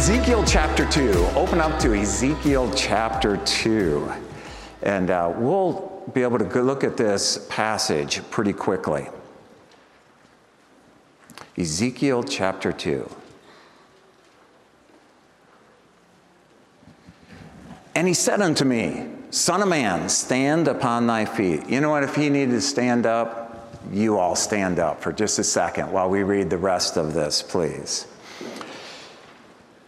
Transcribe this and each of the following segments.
Ezekiel chapter 2. Open up to Ezekiel chapter 2. And uh, we'll be able to look at this passage pretty quickly. Ezekiel chapter 2. And he said unto me, Son of man, stand upon thy feet. You know what? If he needed to stand up, you all stand up for just a second while we read the rest of this, please.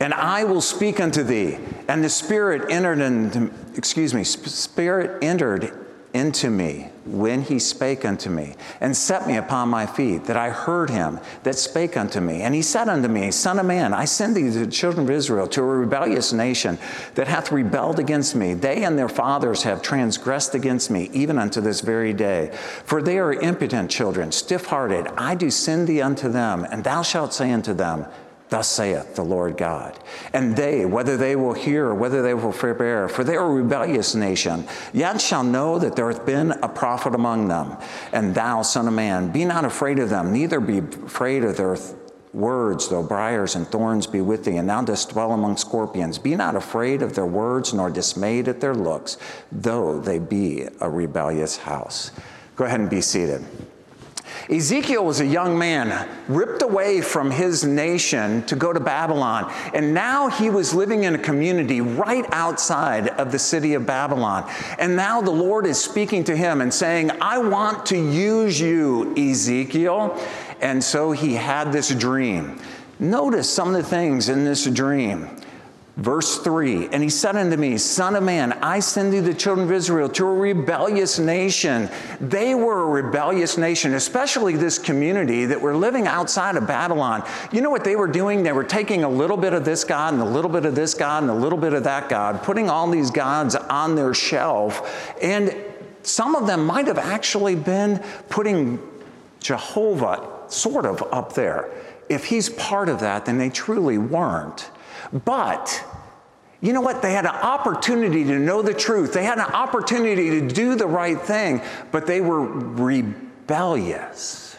And I will speak unto thee. And the Spirit entered into, excuse me, Spirit entered into me when he spake unto me, and set me upon my feet, that I heard him that spake unto me. And he said unto me, Son of man, I send thee to the children of Israel, to a rebellious nation that hath rebelled against me. They and their fathers have transgressed against me, even unto this very day. For they are impotent children, stiff hearted. I do send thee unto them, and thou shalt say unto them, Thus saith the Lord God. And they, whether they will hear or whether they will forbear, for they are a rebellious nation, yet shall know that there hath been a prophet among them. And thou, son of man, be not afraid of them, neither be afraid of their words, though briars and thorns be with thee, and thou dost dwell among scorpions. Be not afraid of their words, nor dismayed at their looks, though they be a rebellious house. Go ahead and be seated. Ezekiel was a young man ripped away from his nation to go to Babylon. And now he was living in a community right outside of the city of Babylon. And now the Lord is speaking to him and saying, I want to use you, Ezekiel. And so he had this dream. Notice some of the things in this dream. Verse 3 And he said unto me, Son of man, I send thee the children of Israel to a rebellious nation. They were a rebellious nation, especially this community that were living outside of Babylon. You know what they were doing? They were taking a little bit of this God and a little bit of this God and a little bit of that God, putting all these gods on their shelf. And some of them might have actually been putting Jehovah sort of up there. If he's part of that, then they truly weren't. But you know what? They had an opportunity to know the truth. They had an opportunity to do the right thing, but they were rebellious.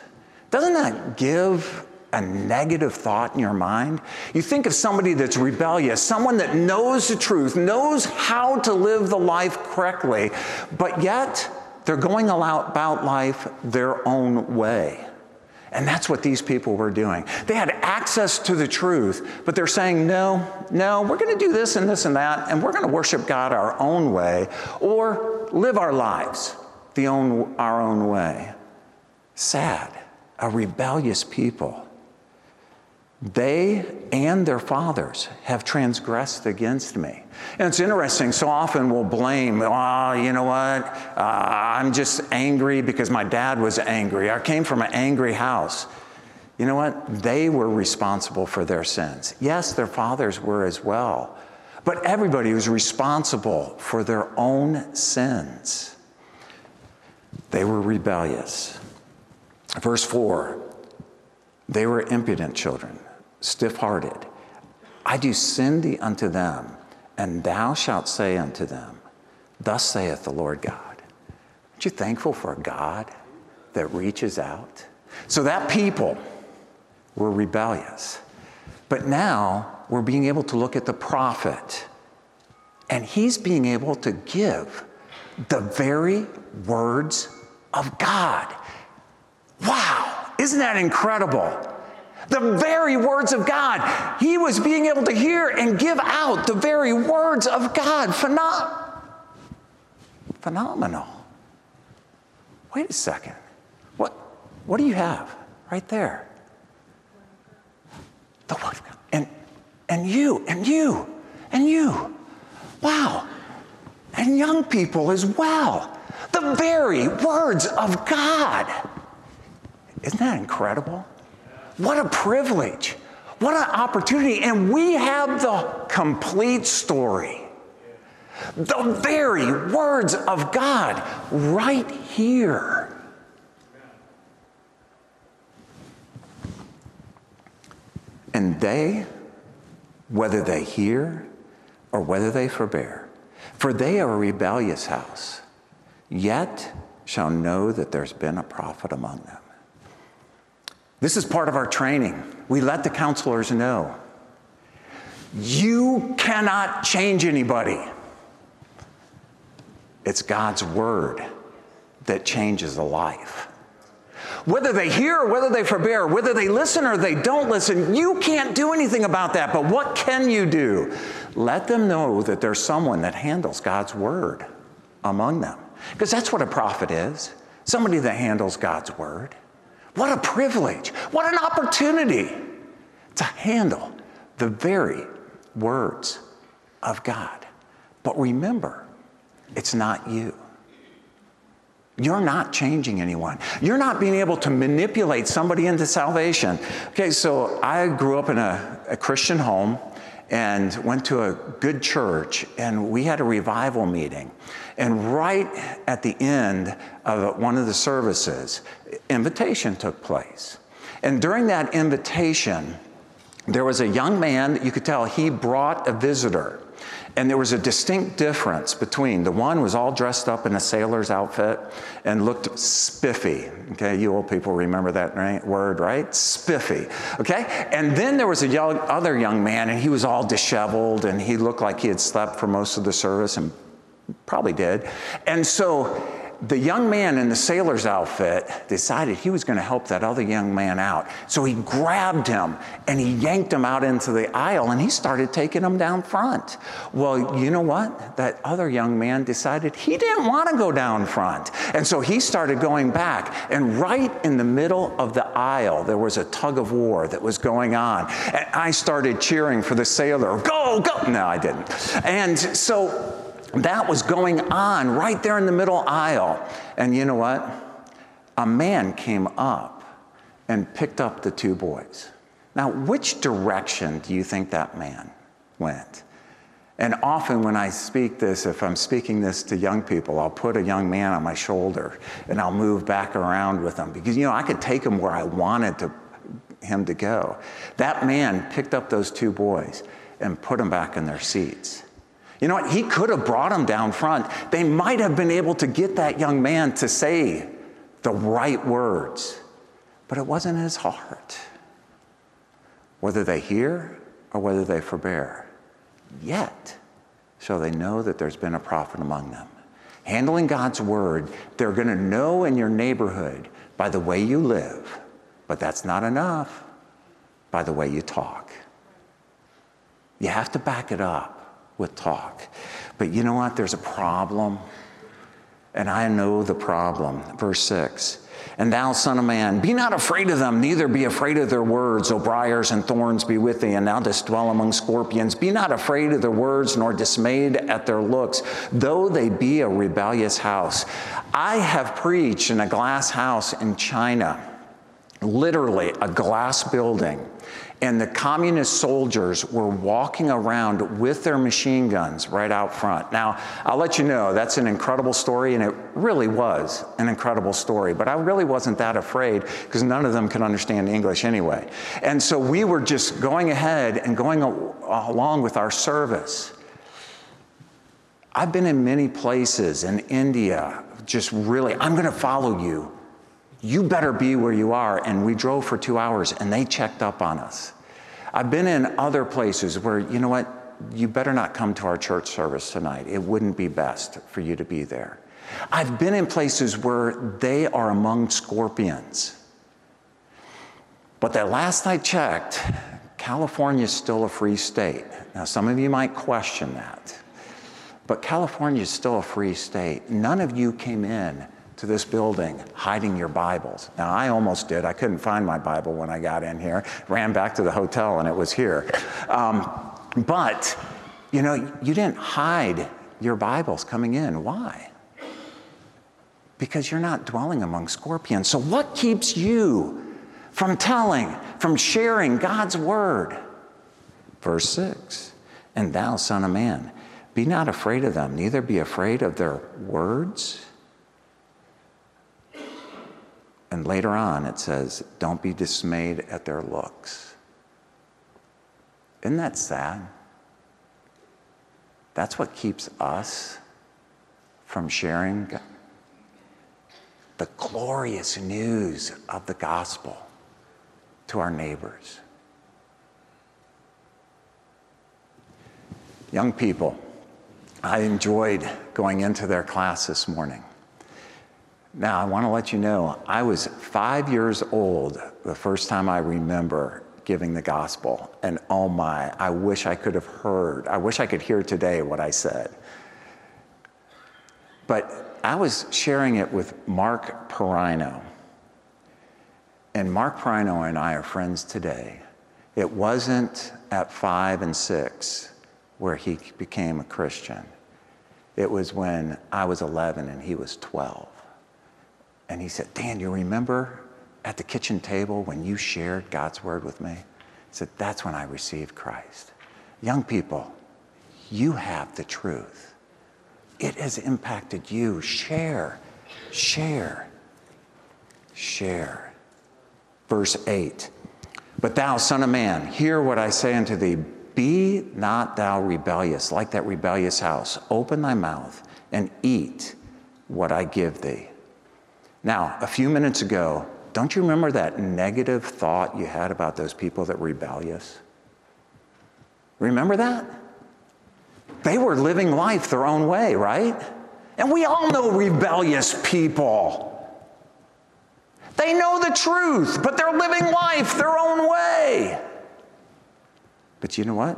Doesn't that give a negative thought in your mind? You think of somebody that's rebellious, someone that knows the truth, knows how to live the life correctly, but yet they're going about life their own way. And that's what these people were doing. They had access to the truth, but they're saying, no, no, we're going to do this and this and that, and we're going to worship God our own way or live our lives the own, our own way. Sad, a rebellious people. They and their fathers have transgressed against me. And it's interesting, so often we'll blame, oh, you know what? Uh, I'm just angry because my dad was angry. I came from an angry house. You know what? They were responsible for their sins. Yes, their fathers were as well. But everybody was responsible for their own sins. They were rebellious. Verse 4 they were impudent children stiff hearted. I do send thee unto them, and thou shalt say unto them, Thus saith the Lord God. Aren't you thankful for a God that reaches out? So that people were rebellious. But now we're being able to look at the prophet, and he's being able to give the very words of God. Wow, isn't that incredible? The very words of God. He was being able to hear and give out the very words of God. Phenom- phenomenal. Wait a second. What, what do you have right there? The. And, and you, and you, and you. Wow. And young people as well. The very words of God. Isn't that incredible? What a privilege. What an opportunity. And we have the complete story. The very words of God right here. And they, whether they hear or whether they forbear, for they are a rebellious house, yet shall know that there's been a prophet among them. This is part of our training. We let the counselors know you cannot change anybody. It's God's word that changes a life. Whether they hear or whether they forbear, whether they listen or they don't listen, you can't do anything about that. But what can you do? Let them know that there's someone that handles God's word among them. Because that's what a prophet is somebody that handles God's word. What a privilege. What an opportunity to handle the very words of God. But remember, it's not you. You're not changing anyone. You're not being able to manipulate somebody into salvation. Okay, so I grew up in a, a Christian home and went to a good church, and we had a revival meeting. And right at the end of one of the services, invitation took place. And during that invitation, there was a young man you could tell he brought a visitor. And there was a distinct difference between the one was all dressed up in a sailor's outfit and looked spiffy. Okay, you old people remember that word, right? Spiffy. Okay, and then there was a young, other young man, and he was all disheveled, and he looked like he had slept for most of the service, and probably did. And so the young man in the sailor's outfit decided he was going to help that other young man out. So he grabbed him and he yanked him out into the aisle and he started taking him down front. Well, you know what? That other young man decided he didn't want to go down front. And so he started going back. And right in the middle of the aisle, there was a tug of war that was going on. And I started cheering for the sailor go, go. No, I didn't. And so that was going on right there in the middle aisle. And you know what? A man came up and picked up the two boys. Now, which direction do you think that man went? And often when I speak this, if I'm speaking this to young people, I'll put a young man on my shoulder and I'll move back around with them because, you know, I could take him where I wanted to, him to go. That man picked up those two boys and put them back in their seats. You know what? He could have brought him down front. They might have been able to get that young man to say the right words, but it wasn't his heart. Whether they hear or whether they forbear, yet shall they know that there's been a prophet among them. Handling God's word, they're going to know in your neighborhood by the way you live, but that's not enough by the way you talk. You have to back it up with talk. But you know what? There's a problem. And I know the problem. Verse 6. And thou, son of man, be not afraid of them, neither be afraid of their words, O briars and thorns be with thee, and thou dost dwell among scorpions. Be not afraid of their words, nor dismayed at their looks, though they be a rebellious house. I have preached in a glass house in China, literally a glass building and the communist soldiers were walking around with their machine guns right out front. Now, I'll let you know, that's an incredible story, and it really was an incredible story, but I really wasn't that afraid because none of them could understand English anyway. And so we were just going ahead and going along with our service. I've been in many places in India, just really, I'm going to follow you you better be where you are. And we drove for two hours and they checked up on us. I've been in other places where, you know what, you better not come to our church service tonight. It wouldn't be best for you to be there. I've been in places where they are among scorpions. But that last I checked, California is still a free state. Now, some of you might question that. But California is still a free state. None of you came in to this building hiding your Bibles. Now, I almost did. I couldn't find my Bible when I got in here, ran back to the hotel, and it was here. Um, but, you know, you didn't hide your Bibles coming in. Why? Because you're not dwelling among scorpions. So, what keeps you from telling, from sharing God's word? Verse 6 And thou, son of man, Be not afraid of them, neither be afraid of their words. And later on, it says, Don't be dismayed at their looks. Isn't that sad? That's what keeps us from sharing the glorious news of the gospel to our neighbors. Young people, I enjoyed going into their class this morning. Now, I want to let you know, I was five years old the first time I remember giving the gospel. And oh my, I wish I could have heard, I wish I could hear today what I said. But I was sharing it with Mark Perino. And Mark Perino and I are friends today. It wasn't at five and six where he became a Christian. It was when I was 11 and he was 12. And he said, Dan, you remember at the kitchen table when you shared God's word with me? He said, That's when I received Christ. Young people, you have the truth. It has impacted you. Share, share, share. Verse 8 But thou, son of man, hear what I say unto thee. Be not thou rebellious, like that rebellious house. Open thy mouth and eat what I give thee. Now, a few minutes ago, don't you remember that negative thought you had about those people that were rebellious? Remember that? They were living life their own way, right? And we all know rebellious people. They know the truth, but they're living life their own way. But you know what?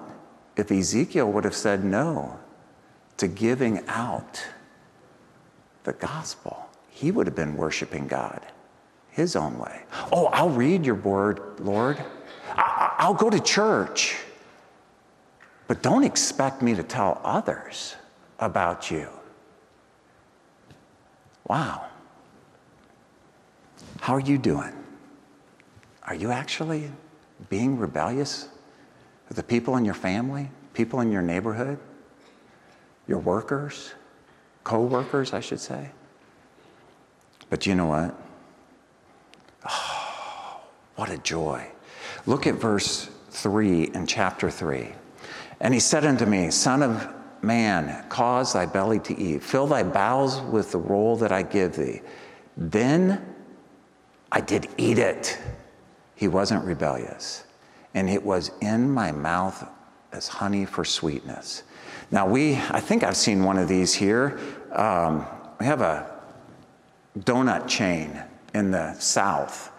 If Ezekiel would have said no to giving out the gospel, he would have been worshiping God his own way. Oh, I'll read your word, Lord. I'll go to church. But don't expect me to tell others about you. Wow. How are you doing? Are you actually being rebellious with the people in your family, people in your neighborhood, your workers, co workers, I should say? But you know what? Oh, what a joy. Look at verse 3 in chapter 3. And he said unto me, Son of man, cause thy belly to eat, fill thy bowels with the roll that I give thee. Then I did eat it. He wasn't rebellious. And it was in my mouth as honey for sweetness. Now, we, I think I've seen one of these here. Um, we have a donut chain in the South,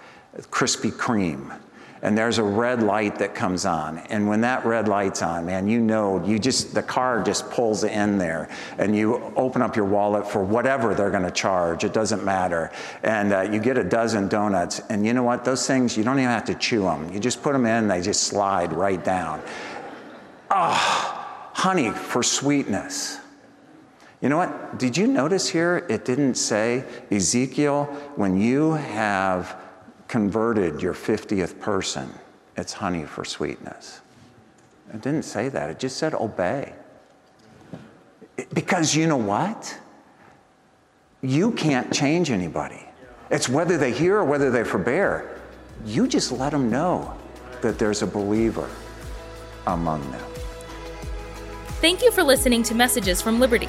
Krispy Kreme and there's a red light that comes on. And when that red light's on, man, you know, you just, the car just pulls in there and you open up your wallet for whatever they're going to charge. It doesn't matter. And uh, you get a dozen donuts. And you know what? Those things, you don't even have to chew them. You just put them in, they just slide right down. Ah, oh, honey for sweetness. You know what? Did you notice here it didn't say, Ezekiel, when you have converted your 50th person, it's honey for sweetness. It didn't say that, it just said obey. Because you know what? You can't change anybody. It's whether they hear or whether they forbear. You just let them know that there's a believer among them. Thank you for listening to Messages from Liberty.